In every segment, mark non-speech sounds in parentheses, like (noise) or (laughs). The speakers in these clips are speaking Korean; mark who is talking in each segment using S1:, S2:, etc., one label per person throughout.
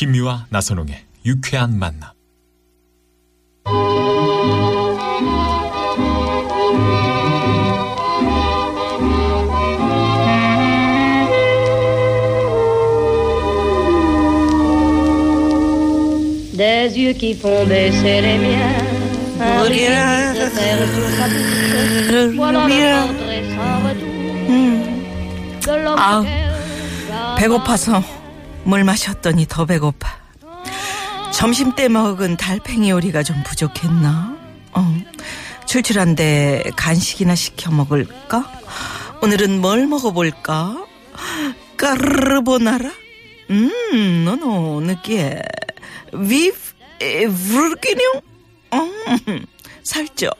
S1: 김미화 나선홍의 유쾌한 만남.
S2: Des yeux qui font baisser les miens. Un rire qui se perd sur sa bouche. Voilà le portrait sans retour. De l'homme
S3: 아우,
S2: auquel
S3: 배고파서 물 마셨더니 더 배고파. 점심 때 먹은 달팽이 요리가 좀 부족했나? 어, 출출한데 간식이나 시켜 먹을까? 오늘은 뭘 먹어볼까? 까르보나라? 음, 너너 느끼해. 비프, 브르기뇽? 음, 살쪄.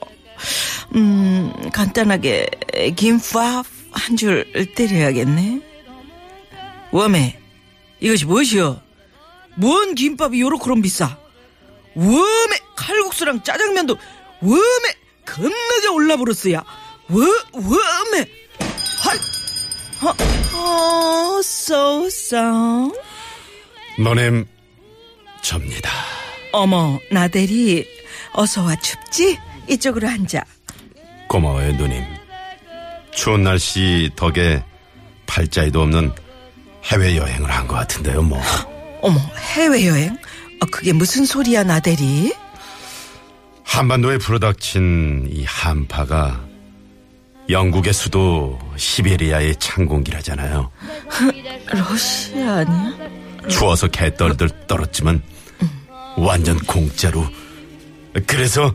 S3: 음, 간단하게 김밥 한 줄 때려야겠네. 웜에 이것이 무엇이여? 뭔 김밥이 요렇게럼 비싸? 웜에 칼국수랑 짜장면도 웜에 겁나게 올라버렸어야. 워, 웜에 헐, 어, 어, so.
S4: 너네 접니다.
S3: 어머, 나대리 어서 와 춥지? 이쪽으로 앉아.
S4: 고마워요, 누님. 추운 날씨 덕에 팔자에도 없는 해외 여행을 한 것 같은데요, 뭐. (gasps)
S3: 어머, 해외 여행? 어, 그게 무슨 소리야, 나대리?
S4: 한반도에 불어닥친 이 한파가 영국의 수도 시베리아의 창공기라잖아요. (laughs)
S3: 러시아 아니야?
S4: 추워서 개떨들 떨었지만 완전 공짜로. 그래서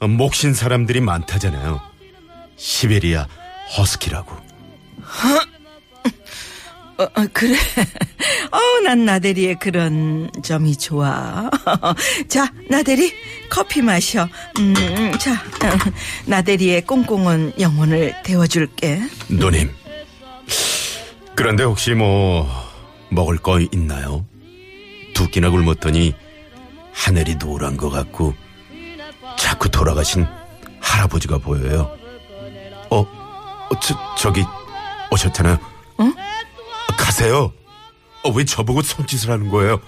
S4: 목신 사람들이 많다잖아요. 시베리아 허스키라고.
S3: 어, 어, 그래. (laughs) 어, 난 나대리의 그런 점이 좋아. (laughs) 자, 나대리, 커피 마셔. 음, 자, 어, (laughs) 나대리의 꽁꽁은 영혼을 데워줄게.
S4: 누님. 그런데 혹시 뭐 먹을 거 있나요? 두 끼나 굶었더니 하늘이 노란 것 같고 자꾸 돌아가신 할아버지가 보여요. 어, 어 저, 저기 오셨잖아요.
S3: 어?
S4: 가세요. 어, 왜 저보고 손짓을 하는 거예요?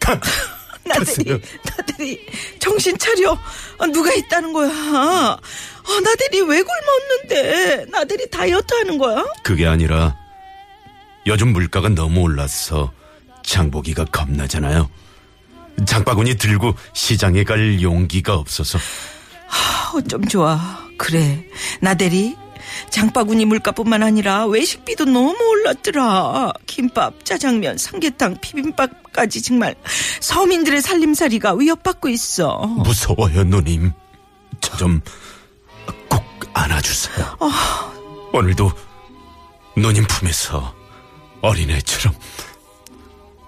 S4: 가, (laughs)
S3: 나대리,
S4: 가세요.
S3: 나대리, 정신 차려. 어, 누가 있다는 거야? 어, 나대리 왜 굶었는데? 나대리 다이어트 하는 거야?
S4: 그게 아니라 요즘 물가가 너무 올라서 장보기가 겁나잖아요. 장바구니 들고 시장에 갈 용기가 없어서
S3: 어, 좀 좋아. 그래. 나대리, 장바구니 물가뿐만 아니라 외식비도 너무 올랐더라. 김밥, 짜장면, 삼계탕, 비빔밥까지 정말 서민들의 살림살이가 위협받고 있어.
S4: 무서워요, 누님. 저 좀 꼭 안아주세요. 오늘도 누님 품에서 어린애처럼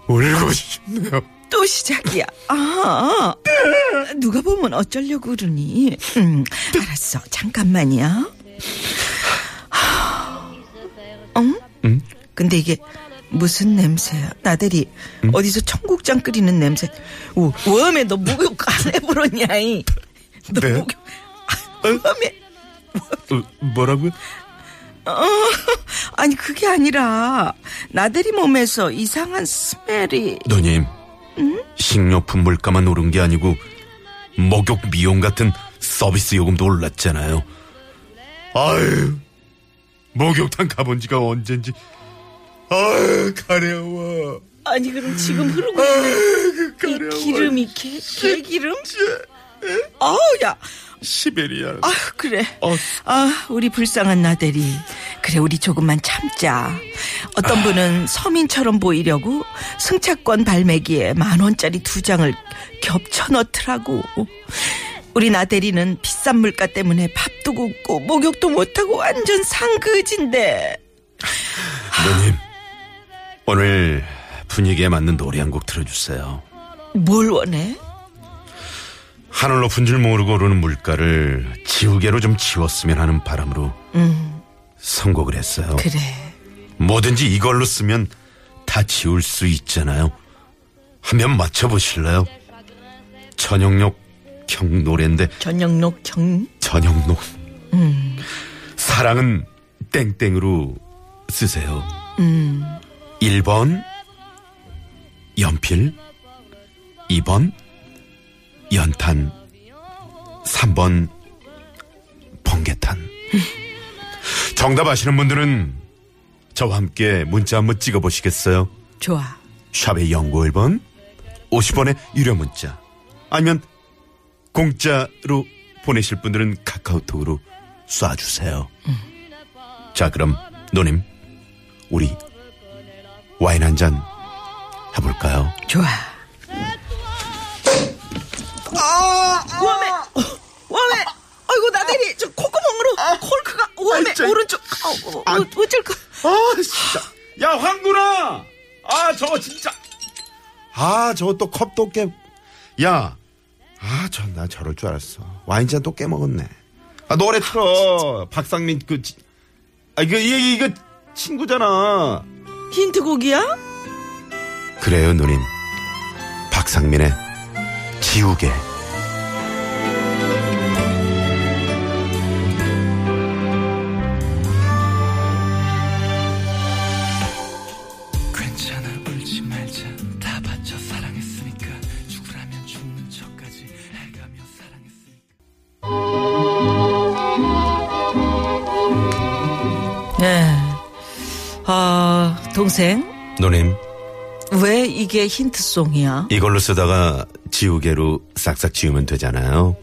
S4: 울고 싶네요.
S3: 또 시작이야. 아, 누가 보면 어쩌려고 그러니. 음, 알았어. 잠깐만이야. 근데 이게 무슨 냄새야? 나들이 어디서 청국장 끓이는 냄새. 오, 웜에 너 목욕 안 해보러냐? 이. 너
S4: 네?
S3: 목욕. 아, 웜에.
S4: 어, 뭐라고요?
S3: 어, 아니 그게 아니라 나들이 몸에서 이상한 스멜이.
S4: 누님, 식료품 물가만 오른 게 아니고 목욕 미용 같은 서비스 요금도 올랐잖아요. 아유, 목욕탕 가본 지가 언젠지. 아유, 가려워.
S3: 아니 그럼 지금 흐르고 있는 이
S4: 가려워.
S3: 기름이 개, 개 기름? 아우 야,
S4: 시베리아.
S3: 아 그래.
S4: 어.
S3: 아 우리 불쌍한 나들이. 그래 우리 조금만 참자. 어떤 분은 서민처럼 보이려고 승차권 발매기에 만 원짜리 두 장을 겹쳐 넣더라고. 우리 나대리는 비싼 물가 때문에 밥도 굶고 목욕도 못하고 완전 상그진데
S4: 누님, 오늘 분위기에 맞는 노래 한 곡 틀어주세요.
S3: 뭘 원해?
S4: 하늘 높은 줄 모르고 오르는 물가를 지우개로 좀 지웠으면 하는 바람으로 선곡을 했어요.
S3: 그래.
S4: 뭐든지 이걸로 쓰면 다 지울 수 있잖아요. 한번 맞춰보실래요? 전영록 형 노래인데
S3: 전영록 경
S4: 전영록. 사랑은 땡땡으로 쓰세요. 1번 연필. 2번 연탄. 3번 번개탄. (laughs) 정답 아시는 분들은 저와 함께 문자 한번 찍어보시겠어요?
S3: 좋아.
S4: 샵의 연구 1번 50원의 유료 문자. 아니면 공짜로 보내실 분들은 카카오톡으로 쏴주세요. 자 그럼 누님 우리 와인 한 잔 해볼까요?
S3: 좋아. 아, 웜에, 웜에. 아이고 나대리 저 콧구멍으로 콜크가 웜에
S4: 저-
S3: 오른쪽. 어, 어, 어, 어쩔까?
S4: 아 진짜 야 황구나 아 저거 진짜 아 저거 또 컵도 깨 야 아저나 저럴 줄 알았어. 와인잔 또 깨먹었네. 아 노래 틀어. 박상민 그아 이거 이거 이거 친구잖아.
S3: 힌트곡이야?
S4: 그래요 누님. 박상민의 지우개
S5: 아
S3: 동생
S4: 누님
S3: 왜 이게 힌트송이야?
S4: 이걸로 쓰다가 지우개로 싹싹 지우면 되잖아요.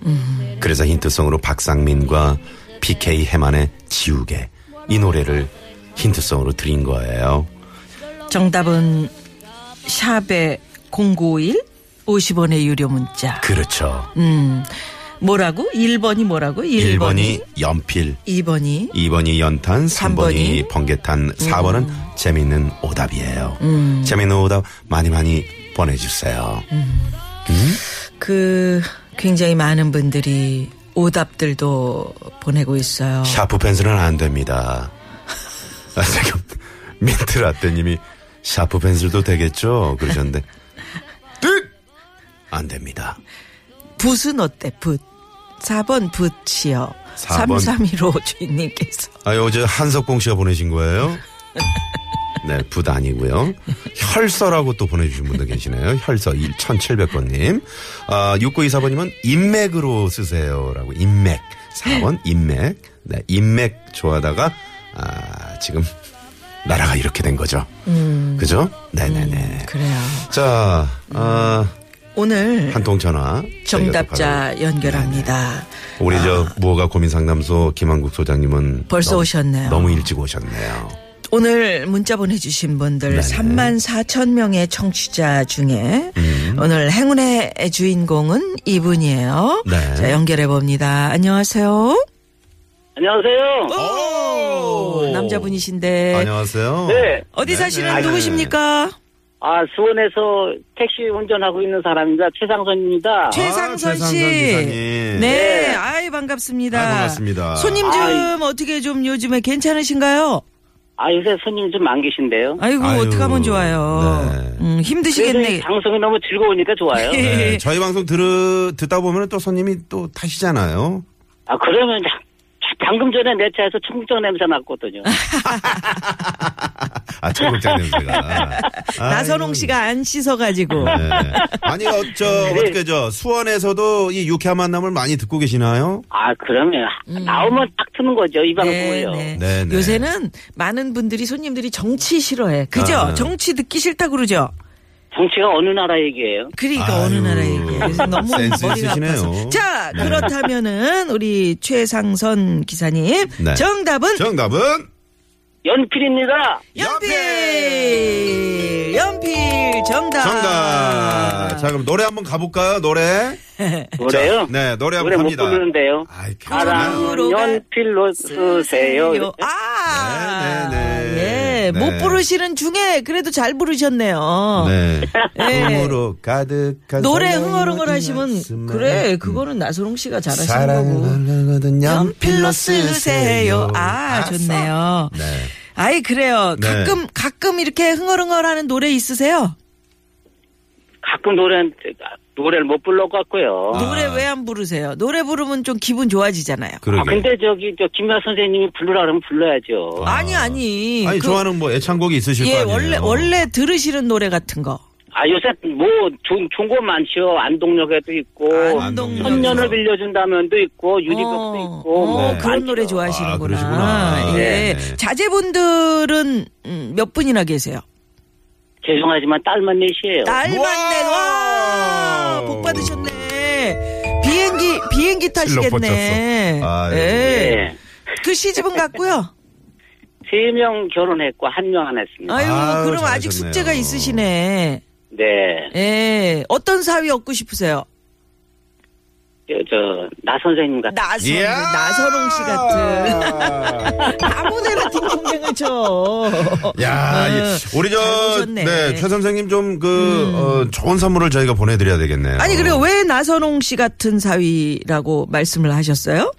S4: 그래서 힌트송으로 박상민과 PK 해만의 지우개 이 노래를 힌트송으로 드린 거예요.
S3: 정답은 샵에 0951 50원의 유료 문자.
S4: 그렇죠.
S3: 음. 뭐라고? 1번이 뭐라고? 1번이,
S4: 1번이 연필,
S3: 2번이
S4: 2번이 연탄, 3번이
S3: 삼번이
S4: 번개탄, 4번은 재밌는 오답이에요. 재밌는 오답 많이 많이 보내주세요.
S3: 그 굉장히 많은 분들이 오답들도 보내고 있어요.
S4: 샤프 펜슬은 안 됩니다. 아, 지금 민트 라떼님이 샤프 펜슬도 되겠죠? 그러셨는데 뜻! (laughs) 안 됩니다.
S3: 붓은 어때? 붓. 4번 붓이요.
S4: 4번.
S3: 3315 주인님께서.
S4: 아, 어제 한석봉 씨가 보내신 거예요? (laughs) 네, 붓 아니고요. 혈서라고 또 보내주신 분도 계시네요. 혈서 1700번님. 아, 6924번님은 인맥으로 쓰세요라고. 인맥. 4번 인맥. 네, 인맥 좋아하다가, 아, 지금 나라가 이렇게 된 거죠. 그죠? 네네네.
S3: 그래요.
S4: 자, 아,
S3: 오늘
S4: 한 통 전화.
S3: 정답자 연결합니다.
S4: 네네. 우리 저 무허가 고민 상담소 김한국 소장님은
S3: 벌써
S4: 너무-
S3: 오셨네요.
S4: 너무 일찍 오셨네요.
S3: 오늘 문자 보내주신 분들
S4: 네네.
S3: 3만 4천 명의 청취자 중에
S4: 음.
S3: 오늘 행운의 주인공은 이분이에요.
S4: 네.
S3: 자, 연결해 봅니다. 안녕하세요.
S6: 안녕하세요.
S3: 오, 남자분이신데
S4: 안녕하세요.
S6: 네.
S3: 어디
S4: 네,
S3: 사시는
S4: 네.
S3: 누구십니까?
S6: 아, 수원에서 택시 운전하고 있는 사람입니다. 최상선입니다.
S3: 최상선
S4: 아, 최상선
S3: 씨.
S4: 기사님.
S3: 네,
S6: 네.
S3: 아이 반갑습니다.
S4: 아이, 반갑습니다.
S3: 손님 좀
S6: 아이.
S3: 어떻게 좀 요즘에 괜찮으신가요?
S6: 아, 요새 손님 좀 안 계신데요.
S3: 아이고 어떡하면 좋아요.
S4: 네.
S3: 음, 힘드시겠네.
S6: 방송이 너무 즐거우니까 좋아요.
S4: 네, 저희 방송 들으, 듣다 보면 또 손님이 또 타시잖아요.
S6: 아, 그러면 자- 자- 방금 전에 내 차에서 청국장 냄새 났거든요. (laughs)
S4: 아, 청국장 냄새가. (laughs)
S3: 나선홍 씨가 안 씻어가지고.
S4: 네. 아니, 어, 저, 어떻게, 저, 수원에서도 이 유쾌한 만남을 많이 듣고 계시나요?
S6: 아, 그러면 나오면 딱 트는 거죠, 이
S3: 음. 네,
S6: 방송을요.
S3: 네.
S4: 네, 네.
S3: 요새는 많은 분들이 손님들이 정치 싫어해. 그죠?
S4: 아.
S3: 정치 듣기 싫다 그러죠?
S6: 정치가 어느 나라 얘기예요?
S3: 그러니까 어느
S4: 아유,
S3: 나라 얘기예요. 그래서 너무
S4: 센스
S3: 머리가
S4: 있으시네요.
S3: 아파서. 자,
S4: 네.
S3: 그렇다면은 우리 최상선 기사님
S4: 네.
S3: 정답은
S4: 정답은?
S6: 연필입니다.
S3: 연필. 연필 정답.
S4: 정답. 자, 그럼 노래 한번 가볼까요? 노래. (laughs)
S6: 노래요?
S4: 자, 네, 노래 한번
S6: 노래 못
S4: 갑니다.
S6: 부르는데요.
S4: 아이,
S3: 사랑으로
S6: 연필로 쓰세요.
S3: 아,
S4: 네, 네,
S3: 예,
S4: 네.
S3: 못 부르시는 중에 그래도 잘 부르셨네요.
S4: 네.
S3: 예.
S4: 흥으로 가득한
S3: 노래 흥얼흥얼 하시면. 그래 그거는 나선홍 씨가 잘하시는 거고. 연필로 쓰세요. 아, 좋네요.
S4: 네.
S3: 아이 그래요.
S4: 네.
S3: 가끔 가끔 이렇게 흥얼흥얼하는 노래 있으세요?
S6: 가끔 노래 노래를 못 불러갖고요.
S4: 아.
S3: 노래 왜 안 부르세요? 노래 부르면 좀 기분 좋아지잖아요.
S4: 그러게.
S6: 아, 근데 저기 저 김나 선생님이 부르라 그러면 불러야죠.
S3: 아니 아니.
S4: 아니,
S3: 그-
S4: 좋아하는 뭐 애창곡이 있으실
S3: 예
S4: 거 아니에요.
S3: 원래 원래 들으시는 노래 같은 거.
S6: 아 요새 뭐 좋은 좋은 거 많죠. 안동역에도 있고
S3: 안동역.
S6: 천년을 빌려준다면도 있고 유리벽도
S3: 어,
S6: 있고
S3: 어,
S6: 뭐
S4: 네.
S3: 그런
S6: 많죠.
S3: 노래 좋아하시는구나.
S4: 아, 그러시구나.
S3: 예.
S4: 네.
S3: 자제분들은 음, 몇 분이나 계세요?
S6: 죄송하지만 딸만 넷이에요.
S3: 딸만 내. 와. 복 받으셨네. 비행기 비행기 타시겠네.
S4: 뻗쳤어. 아유.
S3: 예.
S6: 네.
S3: 그 시집은 갔고요.
S6: 세 명 결혼했고 한 명 안 했습니다.
S3: 아유,
S4: 아유,
S3: 그럼 아직
S4: 잘하셨네요.
S3: 숙제가 있으시네.
S6: 네.
S3: 예. 어떤 사위 얻고 싶으세요?
S6: 저, 저, 나 선생님 같은.
S3: 나선,
S4: 이야.
S3: 나선홍 씨 같은. (laughs) 아무데나 딩동댕을 쳐.
S4: 야,
S3: 어,
S4: 이- 우리 저,
S3: 잘 보셨네. 음.
S4: 네, 최 선생님 좀 그, 어, 좋은 선물을 저희가 보내드려야 되겠네요.
S3: 아니, 그리고 왜 나선홍 씨 같은 사위라고 말씀을 하셨어요?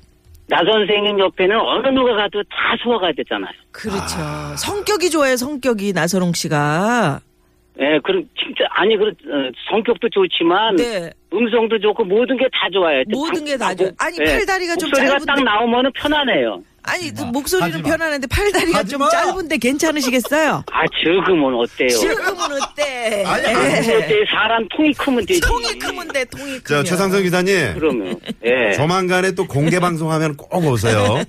S6: 나 선생님 옆에는 어느 누가 가도 다 소화가 됐잖아요.
S3: 그렇죠. 성격이 좋아요, 성격이 나선홍 씨가.
S6: 예, 그럼 진짜 아니 그 어, 성격도 좋지만
S3: 네.
S6: 음성도 좋고 모든 게 다 좋아요.
S3: 모든 게 다 좋아요. 아니,
S6: 예,
S3: 팔다리가 좀
S6: 목소리가
S3: 짧은데.
S6: 딱 나오면은 편하네요.
S3: 아니, 그 목소리는
S4: 하지 마.
S3: 편안한데 팔다리가
S4: 하지
S3: 좀
S4: 마.
S3: 짧은데 괜찮으시겠어요? (laughs)
S6: 아 지금은 어때요?
S3: 지금은 어때?
S4: 아니,
S3: 예.
S4: 아니,
S6: 어때 사람 통이 크면 되지.
S3: 통이 크면 돼, 통이 크면.
S4: 저, 최상성 기사님.
S6: 그러면 예.
S4: 조만간에 또 공개 방송하면 꼭 오세요.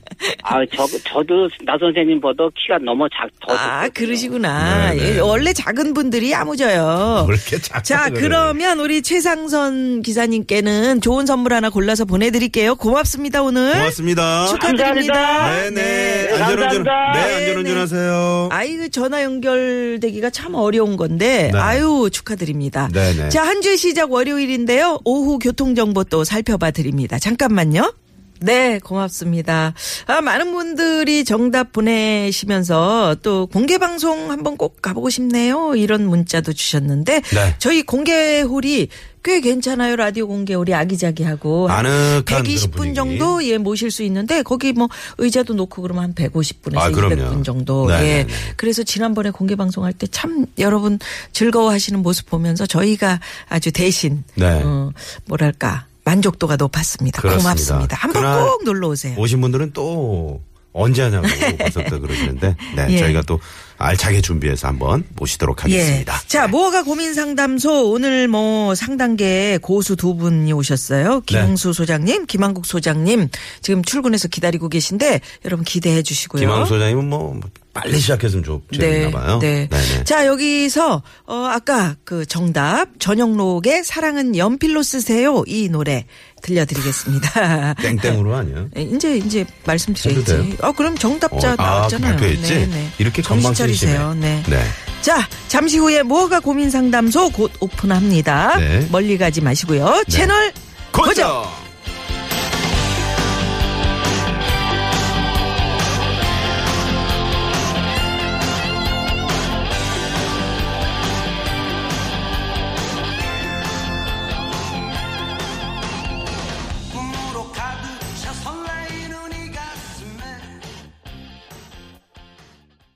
S6: 아, 저, 저도 나 선생님보다 키가 너무 작, 더.
S3: 아. 그러시구나.
S4: 네, 네.
S3: 예, 원래 작은 분들이 야무져요.
S4: 뭘 이렇게 작다
S3: 자,
S4: 그래.
S3: 그러면 우리 최상선 기사님께는 좋은 선물 하나 골라서 보내드릴게요. 고맙습니다, 오늘.
S4: 고맙습니다.
S3: 축하드립니다.
S6: 감사합니다.
S4: 네네.
S6: 네,
S4: 안전운전,
S6: 감사합니다.
S4: 네,
S3: 네,
S4: 안전운전
S3: 네.
S4: 하세요.
S3: 아이고, 전화 연결되기가 참 어려운 건데,
S4: 네.
S3: 아유, 축하드립니다.
S4: 네네.
S3: 자, 한 주의 시작 월요일인데요. 오후 교통정보 또 살펴봐 드립니다. 잠깐만요. 네, 고맙습니다. 아, 많은 분들이 정답 보내시면서 또 공개 방송 한번 꼭 가보고 싶네요. 이런 문자도 주셨는데,
S4: 네.
S3: 저희 공개홀이 꽤 괜찮아요. 라디오 공개홀이 아기자기하고. 한
S4: 아늑한 그런
S3: 120분
S4: 분위기.
S3: 정도 예 모실 수 있는데 거기 뭐 의자도 놓고 그러면 한 150분에서
S4: 아, 그럼요.
S3: 200분 정도.
S4: 네,
S3: 예.
S4: 네, 네.
S3: 그래서 지난번에 공개 방송할 때 참 여러분 즐거워하시는 모습 보면서 저희가 아주 대신
S4: 네.
S3: 어, 뭐랄까 만족도가 높았습니다.
S4: 그렇습니다.
S3: 고맙습니다. 한번 꼭 놀러 오세요.
S4: 오신 분들은 또 언제 하냐고 벌써부터 (laughs) 그러시는데, 네,
S3: 예.
S4: 저희가 또 알차게 준비해서 한번 모시도록 하겠습니다.
S3: 예. 자, 뭐가 고민 상담소 오늘 뭐 상단계 고수 두 분이 오셨어요. 김홍수 소장님, 김한국 소장님 지금 출근해서 기다리고 계신데 여러분 기대해 주시고요.
S4: 김항 소장님은 뭐 빨리 시작했으면 좋겠나 봐요.
S3: 네.
S4: 네네.
S3: 자, 여기서, 어, 아까 그 정답, 전영록의 사랑은 연필로 쓰세요. 이 노래 들려드리겠습니다. (laughs)
S4: 땡땡으로 아니에요?
S3: 네, 이제, 이제 말씀드려야지. 어, 그럼 정답자
S4: 어, 아,
S3: 나왔잖아요.
S4: 발표했지?
S3: 네, 네.
S4: 이렇게
S3: 정신
S4: 건방
S3: 차리세요.
S4: 쓰시네.
S3: 네.
S4: 네.
S3: 자, 잠시 후에 뭐가 고민 상담소 곧 오픈합니다.
S4: 네.
S3: 멀리 가지 마시고요. 채널 고정!
S4: 고정!